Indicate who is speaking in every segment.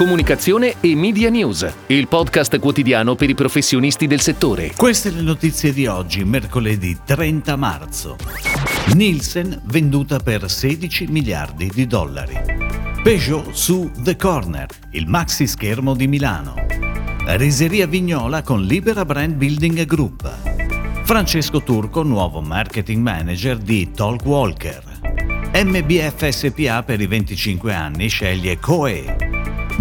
Speaker 1: Comunicazione e Media News, il podcast quotidiano per i professionisti del settore.
Speaker 2: Queste le notizie di oggi, mercoledì 30 marzo. Nielsen venduta per 16 miliardi di dollari. Peugeot su The Corner, il maxi schermo di Milano. Riseria Vignola con Libera Brand Building Group. Francesco Turco, nuovo marketing manager di Talk Walker. MBF SPA per i 25 anni sceglie Coe.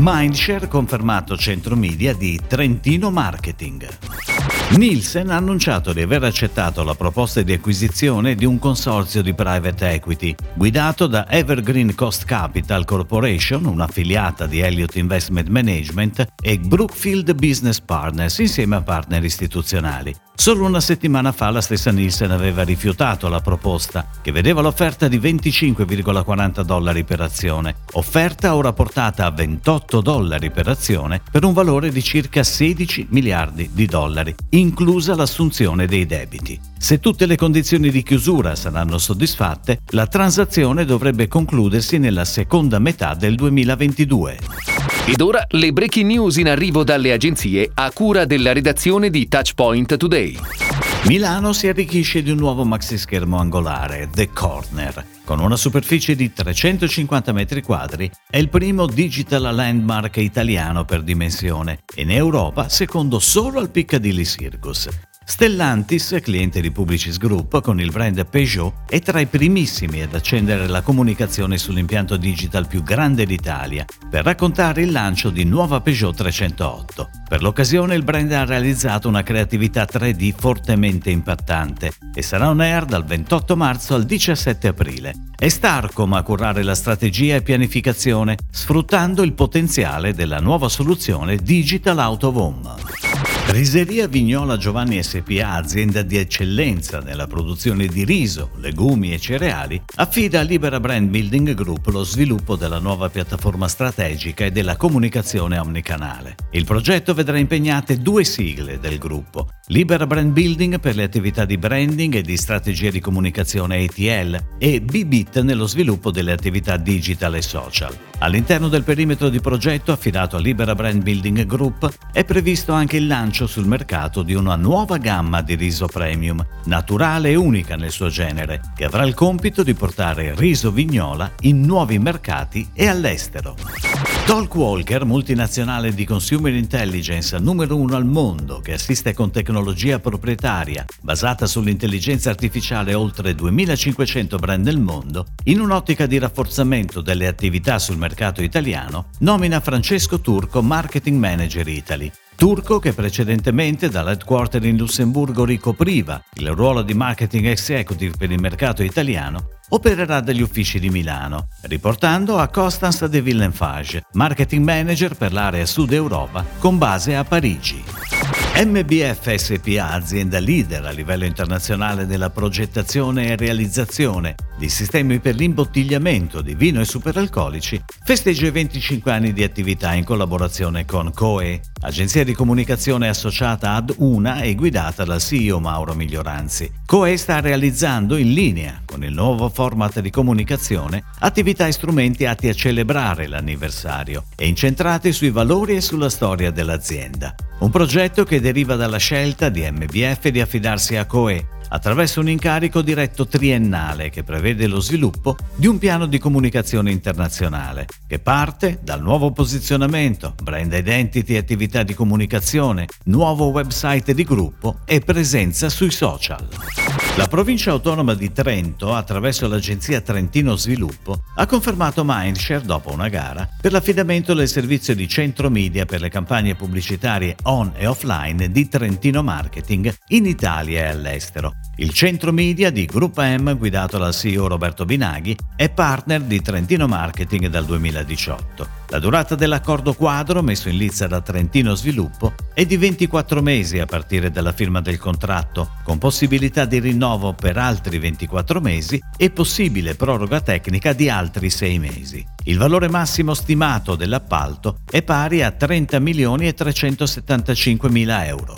Speaker 2: Mindshare confermato centro media di Trentino Marketing. Nielsen ha annunciato di aver accettato la proposta di acquisizione di un consorzio di private equity guidato da Evergreen Cost Capital Corporation, un'affiliata di Elliott Investment Management, e Brookfield Business Partners insieme a partner istituzionali. Solo una settimana fa la stessa Nielsen aveva rifiutato la proposta, che vedeva l'offerta di 25,40 dollari per azione, offerta ora portata a 28 dollari per azione per un valore di circa 16 miliardi di dollari, inclusa l'assunzione dei debiti. Se tutte le condizioni di chiusura saranno soddisfatte, la transazione dovrebbe concludersi nella seconda metà del 2022.
Speaker 1: Ed ora le breaking news in arrivo dalle agenzie a cura della redazione di Touchpoint Today.
Speaker 2: Milano si arricchisce di un nuovo maxischermo angolare, The Corner. Con una superficie di 350 metri quadri, è il primo digital landmark italiano per dimensione, in Europa secondo solo al Piccadilly Circus. Stellantis, cliente di Publicis Group con il brand Peugeot, è tra i primissimi ad accendere la comunicazione sull'impianto digital più grande d'Italia per raccontare il lancio di nuova Peugeot 308. Per l'occasione il brand ha realizzato una creatività 3D fortemente impattante e sarà on air dal 28 marzo al 17 aprile. È Starcom a curare la strategia e pianificazione, sfruttando il potenziale della nuova soluzione Digital Out of Home. Riseria Vignola Giovanni SPA, azienda di eccellenza nella produzione di riso, legumi e cereali, affida a Libera Brand Building Group lo sviluppo della nuova piattaforma strategica e della comunicazione omnicanale. Il progetto vedrà impegnate due sigle del gruppo, Libera Brand Building per le attività di branding e di strategia di comunicazione ATL e BBIT nello sviluppo delle attività digital e social. All'interno del perimetro di progetto affidato a Libera Brand Building Group è previsto anche il lancio sul mercato di una nuova gamma di riso premium, naturale e unica nel suo genere, che avrà il compito di portare riso vignola in nuovi mercati e all'estero. Talkwalker, multinazionale di consumer intelligence numero uno al mondo, che assiste con tecnologia proprietaria basata sull'intelligenza artificiale oltre 2500 brand nel mondo, in un'ottica di rafforzamento delle attività sul mercato italiano, nomina Francesco Turco Marketing Manager Italy, turco che precedentemente dall'headquarter in Lussemburgo ricopriva il ruolo di marketing executive per il mercato italiano, opererà dagli uffici di Milano, riportando a Constance de Villenfage, marketing manager per l'area Sud Europa con base a Parigi. MBF SPA, azienda leader a livello internazionale nella progettazione e realizzazione di sistemi per l'imbottigliamento di vino e superalcolici, festeggia i 25 anni di attività in collaborazione con COE, agenzia di comunicazione associata ad Una e guidata dal CEO Mauro Miglioranzi. COE sta realizzando in linea con il nuovo format di comunicazione attività e strumenti atti a celebrare l'anniversario e incentrati sui valori e sulla storia dell'azienda. Un progetto che deriva dalla scelta di MBF di affidarsi a COE attraverso un incarico diretto triennale che prevede lo sviluppo di un piano di comunicazione internazionale che parte dal nuovo posizionamento, brand identity e attività di comunicazione, nuovo website di gruppo e presenza sui social. La provincia autonoma di Trento, attraverso l'agenzia Trentino Sviluppo, ha confermato Mindshare dopo una gara per l'affidamento del servizio di centro media per le campagne pubblicitarie on e offline di Trentino Marketing in Italia e all'estero. Il centro media di Gruppo M, guidato dal CEO Roberto Binaghi, è partner di Trentino Marketing dal 2018. La durata dell'accordo quadro messo in lizza da Trentino Sviluppo è di 24 mesi a partire dalla firma del contratto, con possibilità di rinnovo per altri 24 mesi e possibile proroga tecnica di altri 6 mesi. Il valore massimo stimato dell'appalto è pari a 30 milioni e 375 mila euro.